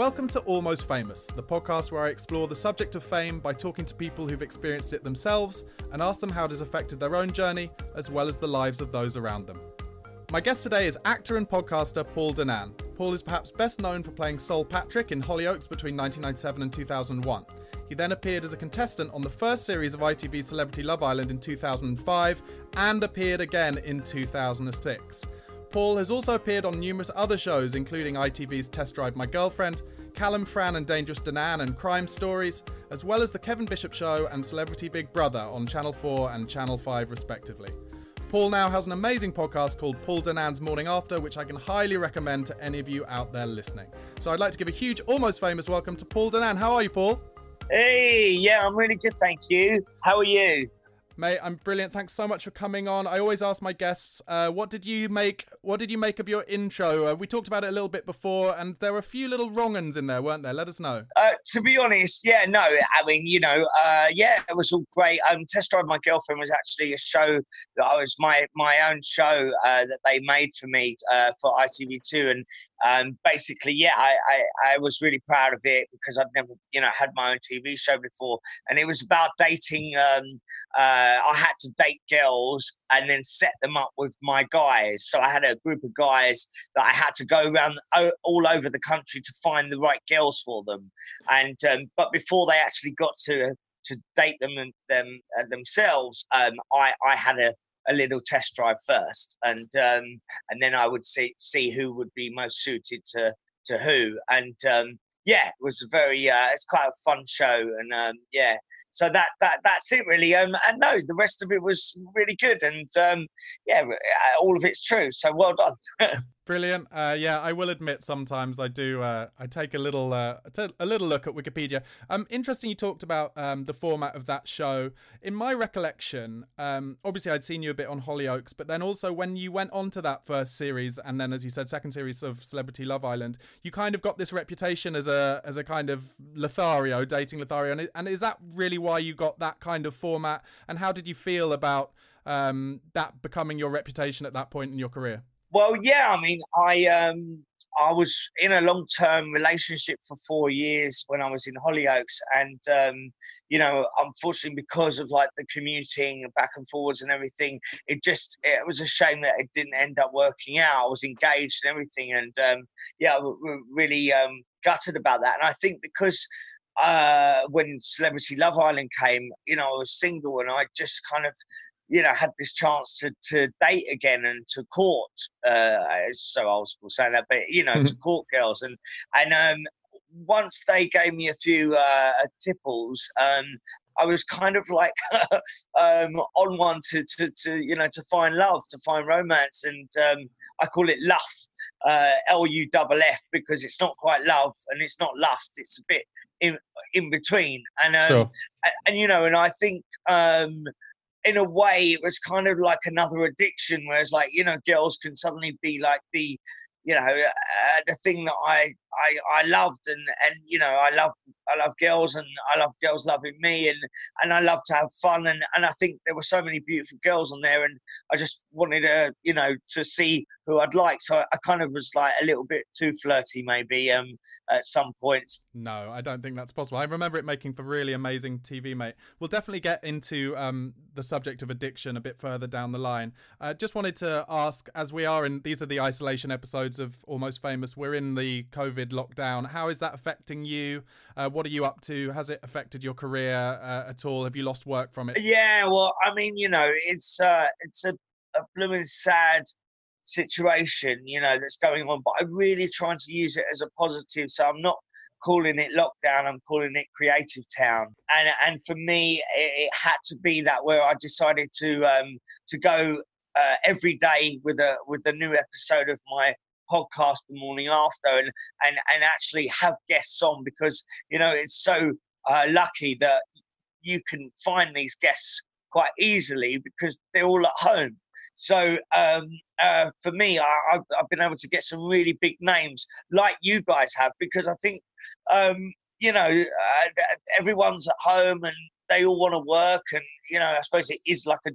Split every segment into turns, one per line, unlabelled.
Welcome to Almost Famous, the podcast where I explore the subject of fame by talking to people who've experienced it themselves and ask them how it has affected their own journey as well as the lives of those around them. My guest today is actor and podcaster Paul Danan. Paul is perhaps best known for playing Sol Patrick in Hollyoaks between 1997 and 2001. He then appeared as a contestant on the first series of ITV's Celebrity Love Island in 2005 and appeared again in 2006. Paul has also appeared on numerous other shows, including ITV's Test Drive My Girlfriend, Calum Fran and Dangerous Danan and Crime Stories, as well as The Kevin Bishop Show and Celebrity Big Brother on Channel 4 and Channel 5, respectively. Paul now has an amazing podcast called Paul Danan's Morning After, which I can highly recommend to any of you out there listening. So I'd like to give a huge, almost famous welcome to Paul Danan. How are you, Paul?
Hey, yeah, I'm really good, thank you. How are you?
Mate, I'm brilliant. Thanks so much for coming on. I always ask my guests, uh, what did you make? What did you make of your intro? Uh, we talked about it a little bit before, and there were a few little wrong uns in there, weren't there? Let us know.
Uh, to be honest, yeah, no, I mean, you know, uh, yeah, it was all great. Um, Test Drive My Girlfriend was actually a show that I was my my own show uh, that they made for me uh, for ITV2, and um, basically, yeah, I, I I was really proud of it because I'd never, you know, had my own TV show before, and it was about dating. Um, I had to date girls and then set them up with my guys. So I had a group of guys that I had to go around all over the country to find the right girls for them. And um, but before they actually got to to date them and them uh, themselves, um, I I had a a little test drive first, and um, and then I would see see who would be most suited to to who, and um, yeah, it was very uh, it's quite a fun show, and um, yeah, so that that that's it really. Um, and no, the rest of it was really good, and um, yeah, uh, all of it's true. So well done.
Brilliant. Uh, yeah, I will admit sometimes I do. Uh, I take a little uh, a little look at Wikipedia. Um, interesting. You talked about um, the format of that show. In my recollection, um, obviously I'd seen you a bit on Hollyoaks, but then also when you went on to that first series, and then as you said, second series of Celebrity Love Island, you kind of got this reputation as a as a kind of Lothario dating Lothario, and, and is that really why you got that kind of format? And how did you feel about um, that becoming your reputation at that point in your career?
Well, yeah, I mean, I um, I was in a long term relationship for four years when I was in Hollyoaks, and um, you know, unfortunately, because of like the commuting back and forwards and everything, it just it was a shame that it didn't end up working out. I was engaged and everything, and um, yeah, really um, gutted about that. And I think because uh, when Celebrity Love Island came, you know, I was single and I just kind of you know, had this chance to to date again and to court. Uh, it's so old school saying that, but you know, mm-hmm. to court girls and and um, once they gave me a few uh, tipples, um, I was kind of like um, on one to, to, to, you know, to find love, to find romance. And um, I call it luff, uh, L U double F, because it's not quite love and it's not lust. It's a bit in, in between. And, um, sure. and, and, you know, and I think, um, in a way, it was kind of like another addiction, whereas like you know, girls can suddenly be like the, you know, uh, the thing that I I I loved and and you know I love I love girls and I love girls loving me and and I love to have fun and and I think there were so many beautiful girls on there and I just wanted to you know to see who I'd like. So I kind of was like a little bit too flirty maybe um at some points.
No, I don't think that's possible. I remember it making for really amazing TV, mate. We'll definitely get into um the subject of addiction a bit further down the line. I uh, just wanted to ask, as we are in these are the isolation episodes of Almost Famous. We're in the COVID lockdown. How is that affecting you? Uh, what are you up to? Has it affected your career uh, at all? Have you lost work from it?
Yeah, well, I mean, you know, it's uh, it's a, a blooming sad situation, you know, that's going on. But I'm really trying to use it as a positive. So I'm not calling it lockdown. I'm calling it creative town. And and for me, it, it had to be that where I decided to um, to go uh, every day with a with a new episode of my podcast the morning after and and and actually have guests on because you know it's so uh, lucky that you can find these guests quite easily because they're all at home so um, uh, for me, I, have been able to get some really big names like you guys have because I think, um, you know, uh, everyone's at home and they all want to work. And, you know, I suppose it is like a,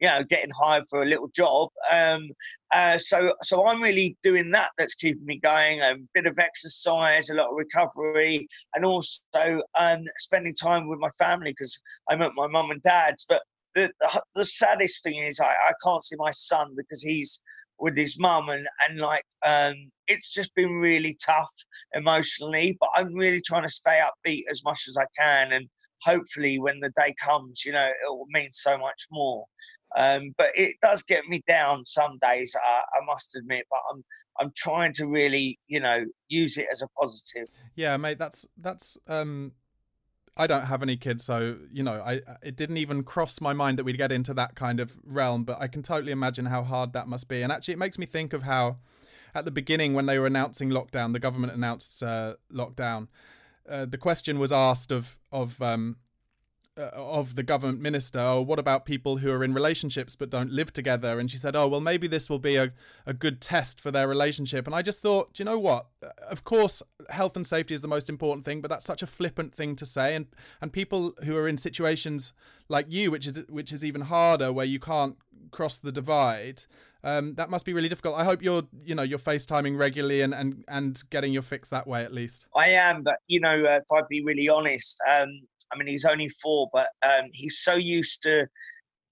you know, getting hired for a little job. Um, uh, so, so I'm really doing that. That's keeping me going. A bit of exercise, a lot of recovery, and also um, spending time with my family because I'm at my mum and dad's. But the, the, the saddest thing is I, I can't see my son because he's with his mum and and like um it's just been really tough emotionally but i'm really trying to stay upbeat as much as i can and hopefully when the day comes you know it will mean so much more. Um but it does get me down some days I, I must admit but i'm i'm trying to really you know use it as a positive.
Yeah mate that's that's um I don't have any kids, so you know, I it didn't even cross my mind that we'd get into that kind of realm. But I can totally imagine how hard that must be. And actually, it makes me think of how, at the beginning, when they were announcing lockdown, the government announced uh, lockdown. Uh, the question was asked of of um, uh, of the government minister, oh, what about people who are in relationships but don't live together? And she said, oh, well, maybe this will be a, a good test for their relationship. And I just thought, do you know what? Uh, of course, health and safety is the most important thing, but that's such a flippant thing to say. And and people who are in situations like you, which is which is even harder, where you can't cross the divide. Um, that must be really difficult. I hope you're, you know, you're FaceTiming regularly and, and, and getting your fix that way at least.
I am, but you know, uh, if I'd be really honest, um, I mean, he's only four, but um, he's so used to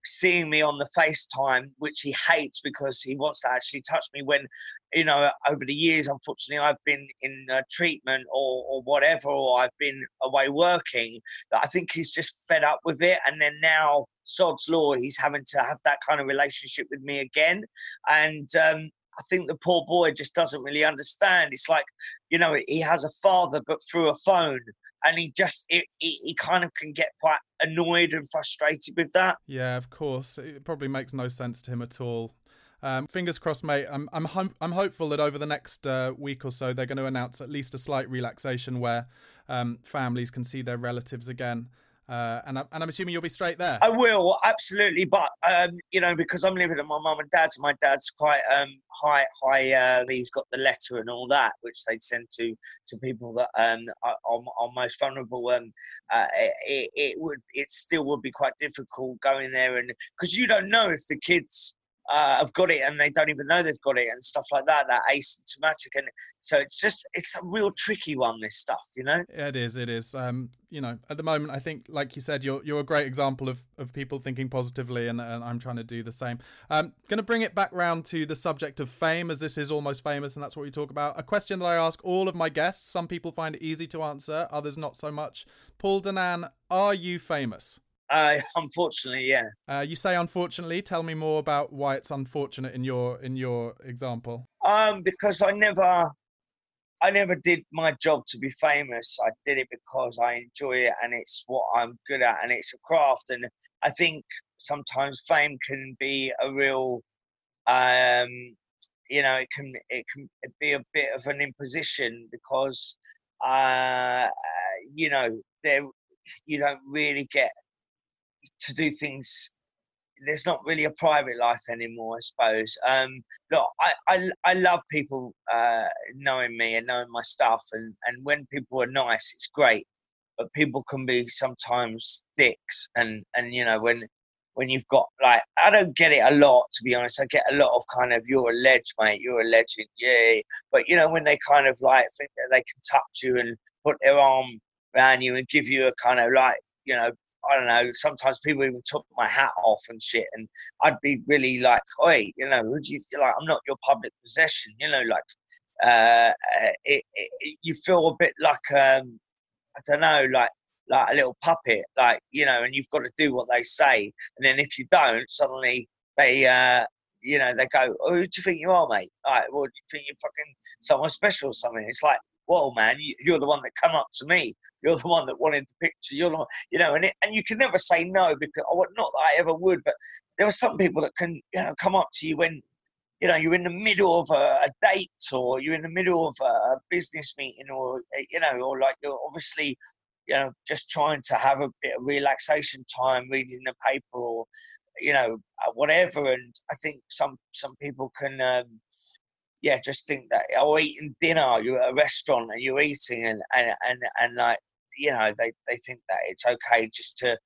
seeing me on the FaceTime, which he hates because he wants to actually touch me when, you know, over the years, unfortunately, I've been in uh, treatment or, or whatever, or I've been away working, that I think he's just fed up with it. And then now, sod's law, he's having to have that kind of relationship with me again. And um, I think the poor boy just doesn't really understand. It's like, you know, he has a father, but through a phone and he just he, he kind of can get quite annoyed and frustrated with that.
Yeah, of course. It probably makes no sense to him at all. Um, fingers crossed, mate. I'm I'm hum- I'm hopeful that over the next uh, week or so they're going to announce at least a slight relaxation where um, families can see their relatives again. Uh, and, I'm, and I'm assuming you'll be straight there.
I will absolutely, but um, you know because I'm living at my mum and dad's. My dad's quite um, high, high. Uh, he's got the letter and all that, which they'd send to to people that um, are, are, most vulnerable. Um, uh, it, it would, it still would be quite difficult going there, and because you don't know if the kids uh, have got it and they don't even know they've got it and stuff like that. That asymptomatic, and so it's just it's a real tricky one. This stuff, you know.
It is. It is. Um, you know, at the moment, I think, like you said, you're you're a great example of of people thinking positively, and, and I'm trying to do the same. Um, going to bring it back round to the subject of fame, as this is almost famous, and that's what we talk about. A question that I ask all of my guests. Some people find it easy to answer, others not so much. Paul Danan, are you famous?
Uh, unfortunately, yeah.
Uh, you say unfortunately. Tell me more about why it's unfortunate in your in your example.
Um, because I never, I never did my job to be famous. I did it because I enjoy it and it's what I'm good at and it's a craft. And I think sometimes fame can be a real, um, you know, it can it can be a bit of an imposition because, uh, you know, there you don't really get to do things there's not really a private life anymore, I suppose. Um, look, I, I, I love people uh, knowing me and knowing my stuff, and, and when people are nice, it's great. But people can be sometimes dicks, and, and you know when when you've got like I don't get it a lot to be honest. I get a lot of kind of you're a legend, mate, you're a legend, yeah. But you know when they kind of like think that they can touch you and put their arm around you and give you a kind of like you know I don't know. Sometimes people even took my hat off and shit, and I'd be really like, "Oi, you know, would you like? I'm not your public possession, you know. Like, uh, it, it, you feel a bit like, um, I don't know, like like a little puppet, like you know, and you've got to do what they say, and then if you don't, suddenly they, uh, you know, they go, "Oh, who do you think you are, mate? Like, well, do you think you're fucking someone special or something?" It's like, well, man, you, are the one that come up to me. You're the one that wanted the picture. You're the one, you know, and it, and you can never say no because oh, not that I ever would, but there are some people that can you know, come up to you when you know you're in the middle of a, a, date or you're in the middle of a business meeting or you know or like you're obviously you know just trying to have a bit of relaxation time reading the paper or you know uh, whatever and i think some some people can um, yeah, just think that or eating dinner, you're at a restaurant and you're eating and and and, and like you know they they think that it's okay just to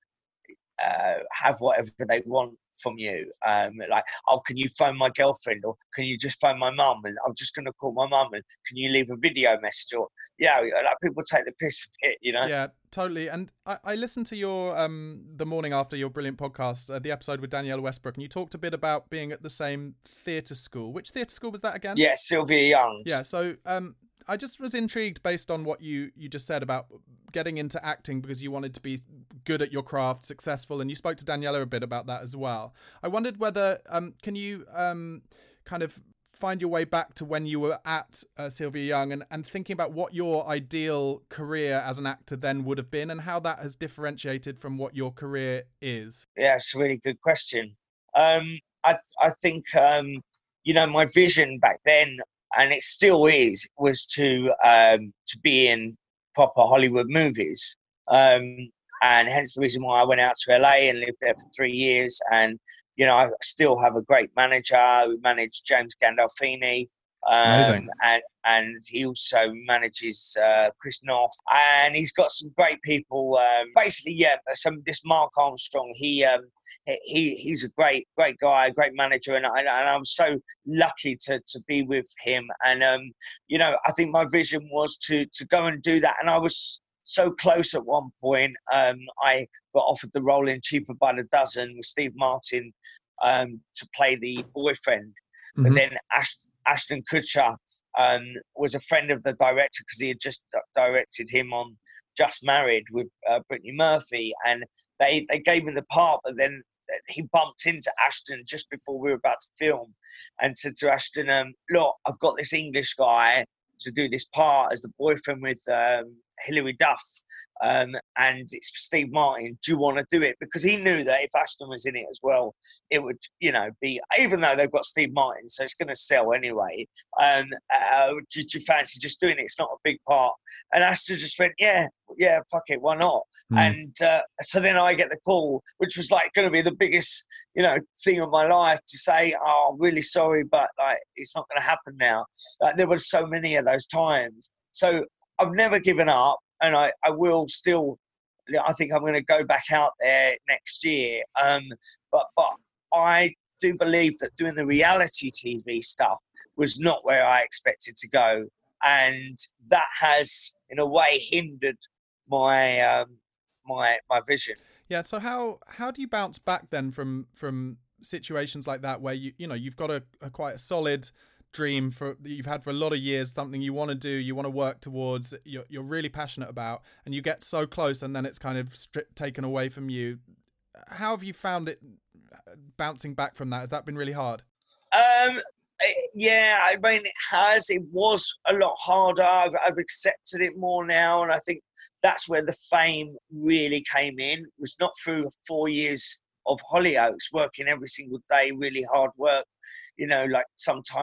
uh, have whatever they want from you. Um, like, oh, can you phone my girlfriend or can you just phone my mum? And I'm just going to call my mum and can you leave a video message? Or, yeah, like people take the piss a bit, you know?
Yeah, totally. And I, I listened to your, um, the morning after your brilliant podcast, uh, the episode with Danniella Westbrook, and you talked a bit about being at the same theatre school. Which theatre school was that again?
Yeah, Sylvia Young.
Yeah, so um, I just was intrigued based on what you you just said about getting into acting because you wanted to be good at your craft, successful, and you spoke to Danniella a bit about that as well. I wondered whether um, can you um, kind of find your way back to when you were at uh, Sylvia Young and, and thinking about what your ideal career as an actor then would have been and how that has differentiated from what your career is?
Yeah, it's a really good question. Um, I, I think, um, you know, my vision back then and it still is, was to um, to be in proper Hollywood movies. Um, and hence the reason why I went out to LA and lived there for three years. And you know, I still have a great manager. We managed James Gandolfini, um, Amazing. And and he also manages uh, Chris North, and he's got some great people. Um, basically, yeah, some this Mark Armstrong. He um, he he's a great great guy, a great manager, and I and I'm so lucky to to be with him. And um, you know, I think my vision was to to go and do that, and I was so close at one point. Um, I got offered the role in Cheaper by the Dozen with Steve Martin um, to play the boyfriend. Mm-hmm. But then Ashton, Ashton Kutcher um, was a friend of the director because he had just directed him on Just Married with uh, Brittany Murphy, and they they gave him the part, but then he bumped into Ashton just before we were about to film, and said to Ashton, um, "Look, I've got this English guy to do this part as the boyfriend with um, Hilary Duff, um, and it's Steve Martin. Do you want to do it? Because he knew that if Ashton was in it as well, it would, you know, be even though they've got Steve Martin, so it's going to sell anyway. Um, uh, do, do, you fancy just doing it? It's not a big part. And Ashton just went, yeah, yeah, fuck it, why not? Mm. And uh, so then I get the call, which was like going to be the biggest, you know, thing of my life to say, oh, I'm really sorry, but like it's not going to happen now. Like there were so many of those times. So I've never given up, and I, I will still. I think I'm going to go back out there next year. Um, but but I do believe that doing the reality TV stuff was not where I expected to go, and that has, in a way, hindered my um, my my vision.
Yeah. So how how do you bounce back then from from situations like that where you you know you've got a, a quite a solid dream for that you've had for a lot of years, something you want to do, you want to work towards, you're, you're really passionate about, and you get so close and then it's kind of stripped, taken away from you. How have you found it bouncing back from that? Has that been really hard?
Um, yeah, I mean, it has. It was a lot harder. I've, I've, accepted it more now, and I think that's where the fame really came in. It was not through four years of Hollyoaks, working every single day, really hard work. You know, like sometimes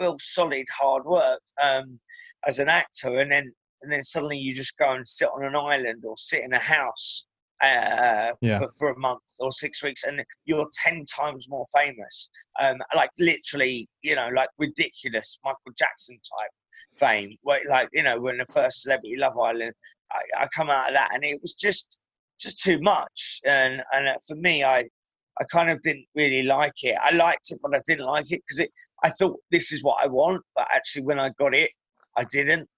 real solid hard work um, as an actor, and then and then suddenly you just go and sit on an island or sit in a house uh,
Yeah.
for, for a month or six weeks, and you're ten times more famous. Um, like literally, you know, like ridiculous Michael Jackson type fame. Where, like you know, when the first Celebrity Love Island, I, I come out of that, and it was just just too much. And and uh, for me, I I kind of didn't really like it. I liked it, but I didn't like it because it. I thought this is what I want, but actually, when I got it, I didn't,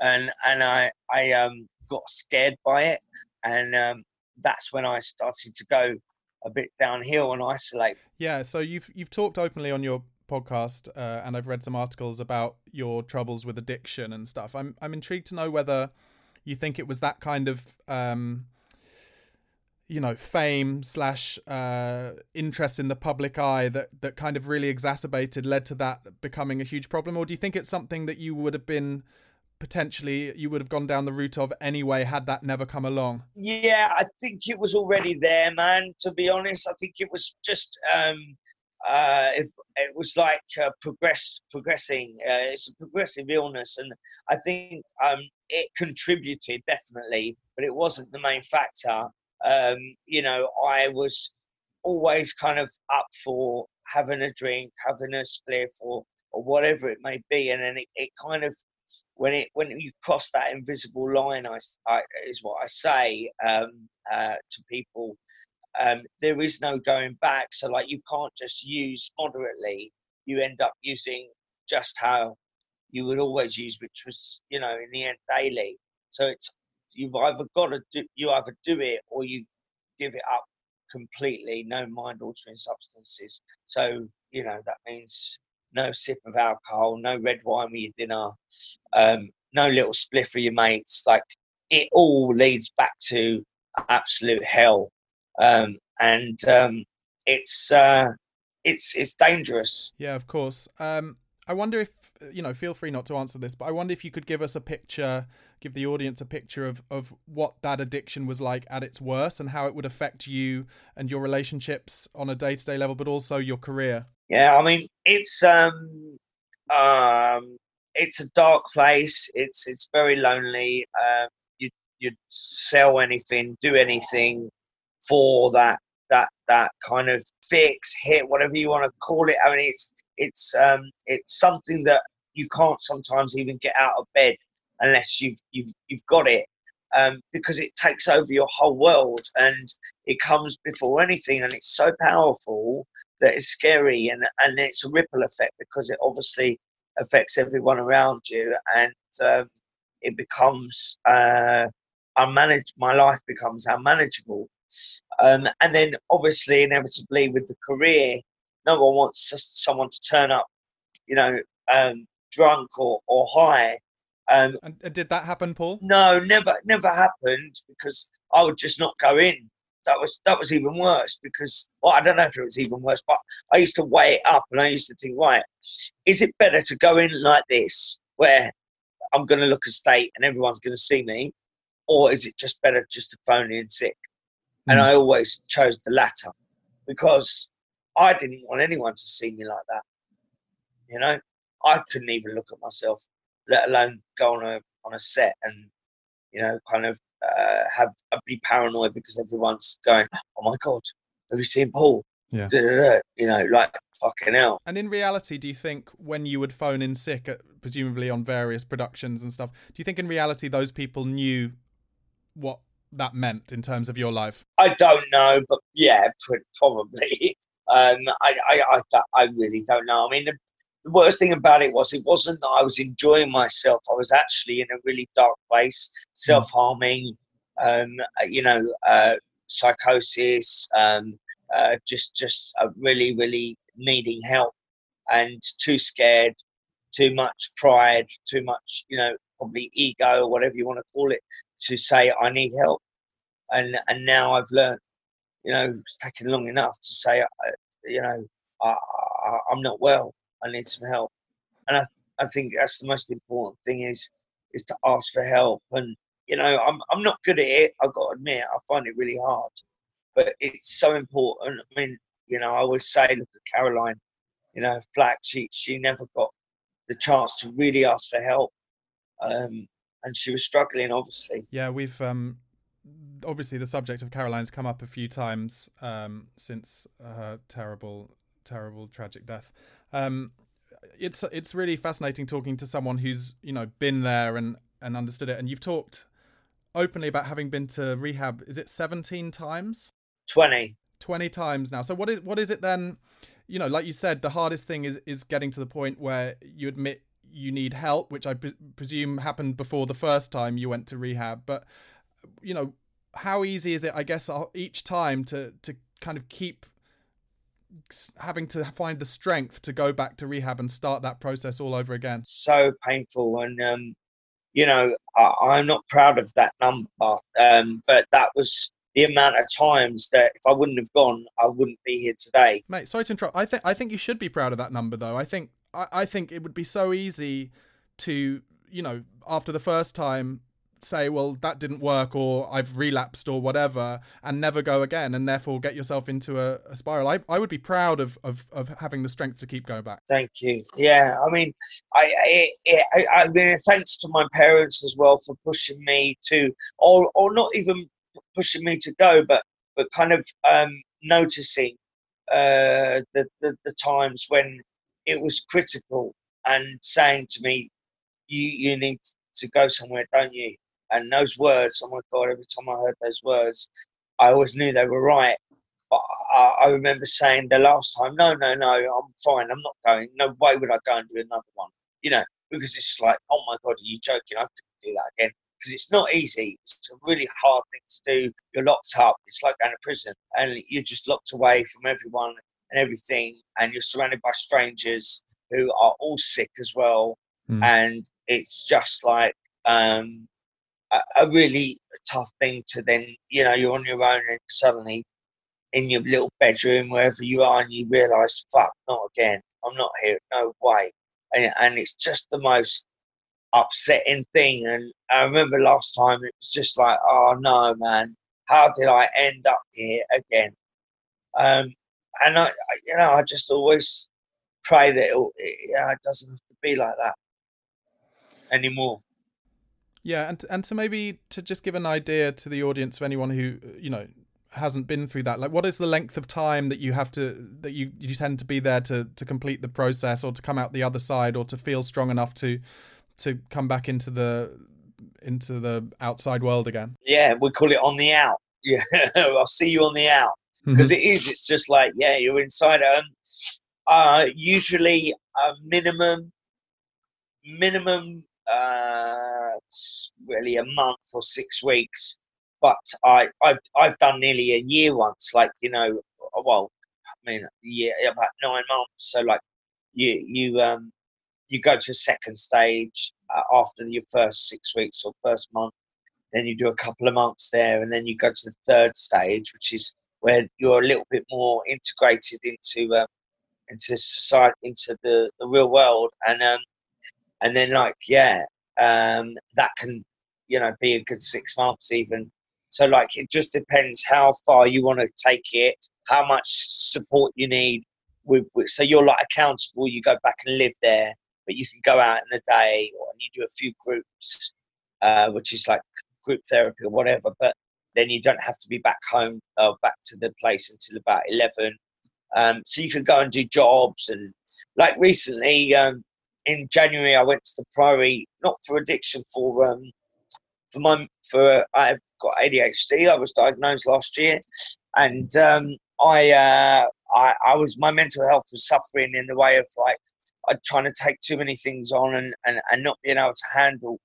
and and I I um got scared by it, and um that's when I started to go a bit downhill and isolate.
Yeah, so you've you've talked openly on your podcast, uh, and I've read some articles about your troubles with addiction and stuff. I'm I'm intrigued to know whether you think it was that kind of um, you know fame slash uh, interest in the public eye that that kind of really exacerbated led to that becoming a huge problem, or do you think it's something that you would have been potentially you would have gone down the route of anyway had that never come along?
Yeah, I think it was already there, man. To be honest, I think it was just um, uh, if it was like uh, progress progressing. Uh, it's a progressive illness, and I think um, it contributed definitely, but it wasn't the main factor. Um, you know, I was always kind of up for having a drink, having a spliff, or or whatever it may be, and then it, it kind of when it when you cross that invisible line, I, I- is what I say um, uh, to people. Um, there is no going back. So like you can't just use moderately. You end up using just how you would always use, which was you know in the end daily. So it's you've either got to do you either do it or you give it up completely. No mind altering substances. So you know that means no sip of alcohol, no red wine with your dinner, um, no little spliff with your mates. Like it all leads back to absolute hell, um, and um, it's uh, it's it's dangerous.
Yeah, of course. Um, I wonder if you know. Feel free not to answer this, but I wonder if you could give us a picture, give the audience a picture of of what that addiction was like at its worst, and how it would affect you and your relationships on a day to day level, but also your career.
Yeah, I mean, it's um, um, it's a dark place. It's it's very lonely. Um, you you sell anything, do anything for that that that kind of fix, hit, whatever you want to call it. I mean, it's it's um, it's something that you can't sometimes even get out of bed unless you've you've you've got it. Um, because it takes over your whole world and it comes before anything and it's so powerful that it's scary and, and it's a ripple effect because it obviously affects everyone around you and um, it becomes uh, unmanaged my life becomes unmanageable um, and then obviously inevitably with the career no one wants someone to turn up, you know, um, drunk or, or high. Um,
and, did that happen, Paul?
No, never, never happened because I would just not go in. That was that was even worse because well, I don't know if it was even worse, but I used to weigh it up and I used to think, right, is it better to go in like this where I'm going to look a state and everyone's going to see me, or is it just better just to phone in sick? And hmm. I always chose the latter because I didn't want anyone to see me like that. You know, I couldn't even look at myself, let alone go on a on a set and you know, kind of uh, have uh, be paranoid because everyone's going, "Oh my god, have you seen Paul?"
Yeah.
Da-da-da. You know, like fucking hell.
And in reality, do you think when you would phone in sick, at, presumably on various productions and stuff, do you think in reality those people knew what that meant in terms of your life?
I don't know, but yeah, probably. Um, I, I, I, I, really don't know. I mean, the, the, worst thing about it was it wasn't that I was enjoying myself. I was actually in a really dark place, self harming, um, uh, you know, uh, psychosis, um, uh, just just uh, really, really needing help and too scared, too much pride, too much, you know, probably ego or whatever you want to call it, to say I need help. And and now I've learned you know, it's taken long enough to say, you know, I, I, I'm not well. I need some help. And I, I think that's the most important thing is is to ask for help. And you know, I'm I'm not good at it. I've got to admit, I find it really hard. But it's so important. I mean, you know, I always say, look at Caroline. You know, Flack. She she never got the chance to really ask for help, um, and she was struggling, obviously.
Yeah, we've um, obviously the subject of Caroline's come up a few times um, since her terrible, terrible, tragic death. Um, it's it's really fascinating talking to someone who's you know been there and and understood it. And you've talked openly about having been to rehab. Is it seventeen times?
Twenty.
Twenty times now. So what is what is it then? You know, like you said, the hardest thing is is getting to the point where you admit you need help, which I pre- presume happened before the first time you went to rehab. But you know, how easy is it? I guess uh, each time to to kind of keep having to find the strength to go back to rehab and start that process all over again.
So painful, and um, you know, I, am not proud of that number, um, but that was the amount of times that if I wouldn't have gone, I wouldn't be here today.
Mate, sorry to interrupt. I think I think you should be proud of that number, though. I think I, I think it would be so easy to you know after the first time say, well, that didn't work, or I've relapsed, or whatever, and never go again, and therefore get yourself into a, a spiral. I, I would be proud of, of, of having the strength to keep going back.
Thank you. Yeah, I mean, I, I, I, I mean, thanks to my parents as well for pushing me to, or, or not even pushing me to go, but, but kind of um, noticing uh, the, the, the times when it was critical and saying to me, you, you need to go somewhere, don't you? And those words, oh my God, every time I heard those words, I always knew they were right. But I, I remember saying the last time, no, no, no, I'm fine. I'm not going. No way would I go and do another one. You know, because it's like, oh my God, are you joking? I couldn't do that again. Because it's not easy. It's a really hard thing to do. You're locked up. It's like going to prison. And you're just locked away from everyone and everything. And you're surrounded by strangers who are all sick as well. Mm. And it's just like, um, a, a really tough thing to then, you know, you're on your own and suddenly in your little bedroom, wherever you are, and you realise, fuck, not again. I'm not here. No way. and, and it's just the most upsetting thing. And I remember last time it was just like, oh no, man, how did I end up here again? Um, and I, you know, I just always pray that it, it doesn't have to be like that anymore.
Yeah, and and to maybe to just give an idea to the audience of anyone who you know hasn't been through that, like what is the length of time that you have to that you you tend to be there to to complete the process or to come out the other side or to feel strong enough to to come back into the into the outside world again?
Yeah, we call it on the out. Yeah, I'll see you on the out because mm-hmm. It's just like yeah, you're inside. Um, uh, usually a minimum minimum uh, really a month or six weeks. But I, I've, I've done nearly a year once, like, you know, well, I mean, yeah, about nine months. So, like, you, you, um, you go to a second stage uh, after your first six weeks or first month. Then you do a couple of months there, and then you go to the third stage, which is where you're a little bit more integrated into um, into society, into the, the real world, and um, and then like yeah, um, that can you know be a good six months even. So like it just depends how far you want to take it, how much support you need. So you're like accountable. You go back and live there, but you can go out in the day, or you do a few groups, uh, which is like group therapy or whatever. But then you don't have to be back home, uh, back to the place until about eleven. Um, so you can go and do jobs and like recently, um, in January, I went to the Priory, not for addiction, for um, for my for I've got ADHD. I was diagnosed last year, and um, I, uh, I I was my mental health was suffering in the way of like I trying to take too many things on and, and and not being able to handle,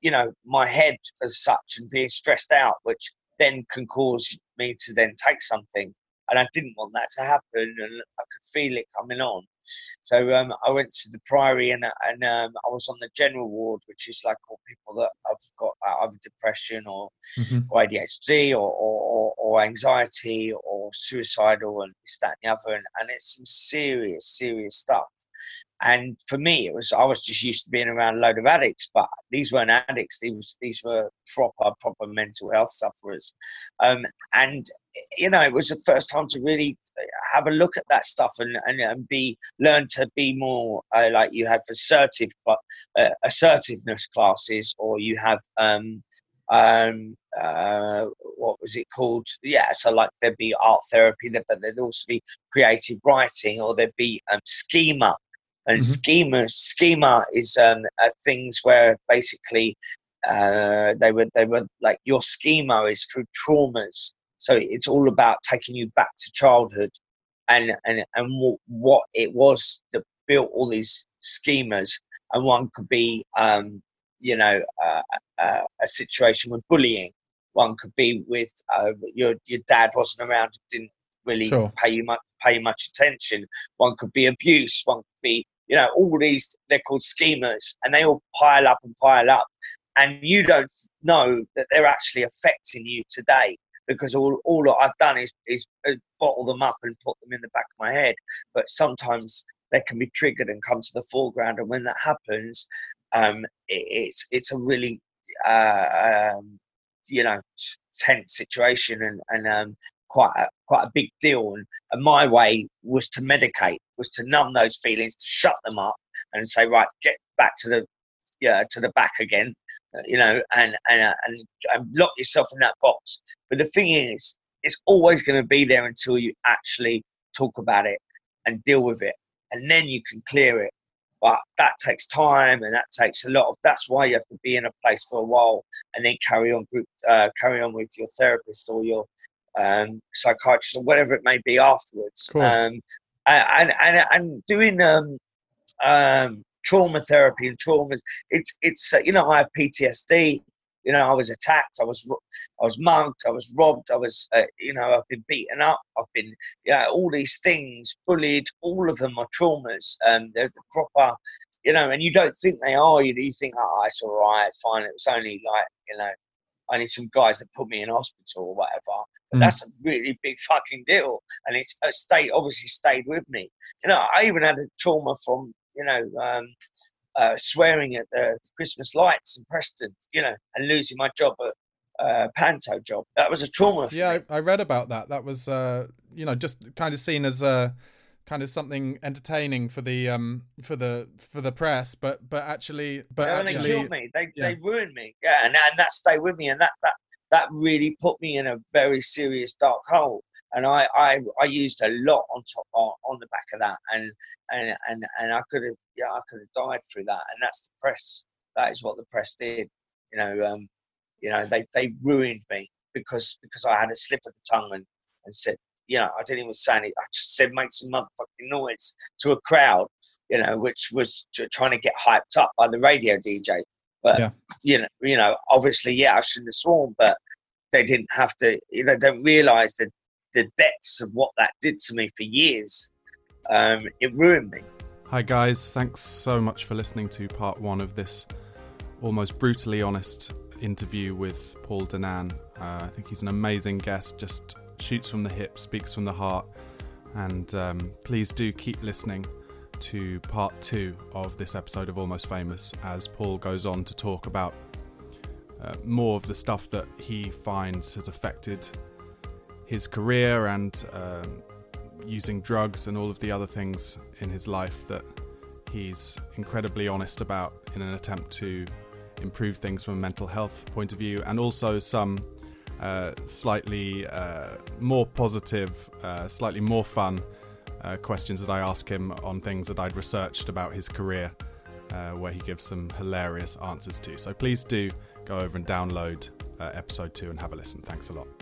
you know, my head as such and being stressed out, which then can cause me to then take something and I didn't want that to happen, and I could feel it coming on. So um, I went to the Priory, and and um, I was on the general ward, which is like all people that have got uh, either depression or, mm-hmm. or ADHD or, or, or, anxiety or suicidal and this that and the other, and, and it's some serious serious stuff. And for me, it was I was just used to being around a load of addicts, but these weren't addicts. These these were proper proper mental health sufferers. Um, and you know, it was the first time to really have a look at that stuff and and, and be learn to be more uh, like you have assertive, but uh, assertiveness classes, or you have um, um, uh, what was it called? Yeah, so like there'd be art therapy, but there'd also be creative writing, or there'd be um, schema and mm-hmm. schema schema is um, uh, things where basically uh, they were they were like your schema is through traumas. So it's all about taking you back to childhood and and and what it was that built all these schemas. And one could be, um, you know, uh, uh, a situation with bullying. One could be with uh, your your dad wasn't around, didn't really sure. pay you much pay much attention. One could be abuse. One could be you know, all these, they're called schemas and they all pile up and pile up. And you don't know that they're actually affecting you today because all, all I've done is, is uh, bottle them up and put them in the back of my head. But sometimes they can be triggered and come to the foreground. And when that happens, um, it, it's, it's a really, uh, um, you know, tense situation and, and um, quite a, quite a big deal. And, and my way was to medicate, was to numb those feelings, to shut them up, and say, right, get back to the yeah to the back again, uh, you know, and and, uh, and and lock yourself in that box. But the thing is, it's always going to be there until you actually talk about it and deal with it, and then you can clear it. But that takes time, and that takes a lot of. That's why you have to be in a place for a while, and then carry on group, uh, carry on with your therapist or your um, psychiatrist or whatever it may be afterwards. Um, and, and, and doing um, um, trauma therapy and traumas, it's, it's uh, you know, I have PTSD. You know, I was attacked. I was, I was mugged. I was robbed. I was, uh, you know, I've been beaten up. I've been, yeah, all these things, bullied. All of them are traumas. Um, they're the proper, you know, and you don't think they are. You, you think, oh, it's all right, fine. It was only like, you know, only some guys that put me in hospital or whatever. But mm. that's a really big fucking deal, and it's a state obviously stayed with me. You know, I even had a trauma from you know, um, uh, swearing at the Christmas lights in Preston, you know, and losing my job at uh, Panto job. That was a trauma.
yeah. I, I, read about that. That was, uh, you know, just kind of seen as a kind of something entertaining for the um for the for the press, but but actually, but
yeah,
actually,
they killed me. They
yeah.
they ruined me. Yeah, and and that stayed with me, and that that that really put me in a very serious dark hole. And I I, I used a lot on top on, on the back of that, and and and and I could have yeah I could have died through that, and that's the press. That is what the press did. You know, um, you know they they ruined me because because I had a slip of the tongue and and said you know, I didn't even say anything. I just said make some motherfucking noise to a crowd, you know, which was trying to get hyped up by the radio DJ. But yeah. you know, you know, obviously, yeah, I shouldn't have sworn, but they didn't have to. You know, don't realise the the depths of what that did to me for years. Um, it ruined me.
Hi guys, thanks so much for listening to part one of this almost brutally honest interview with Paul Danan. Uh, I think he's an amazing guest, just shoots from the hip, speaks from the heart. And um, please do keep listening to part two of this episode of Almost Famous as Paul goes on to talk about uh, more of the stuff that he finds has affected his career and uh, using drugs and all of the other things in his life that he's incredibly honest about in an attempt to improve things from a mental health point of view and also some uh, slightly uh, more positive, uh, slightly more fun uh, questions that I ask him on things that I'd researched about his career, uh, where he gives some hilarious answers to. So please do go over and download episode two and have a listen. Thanks a lot.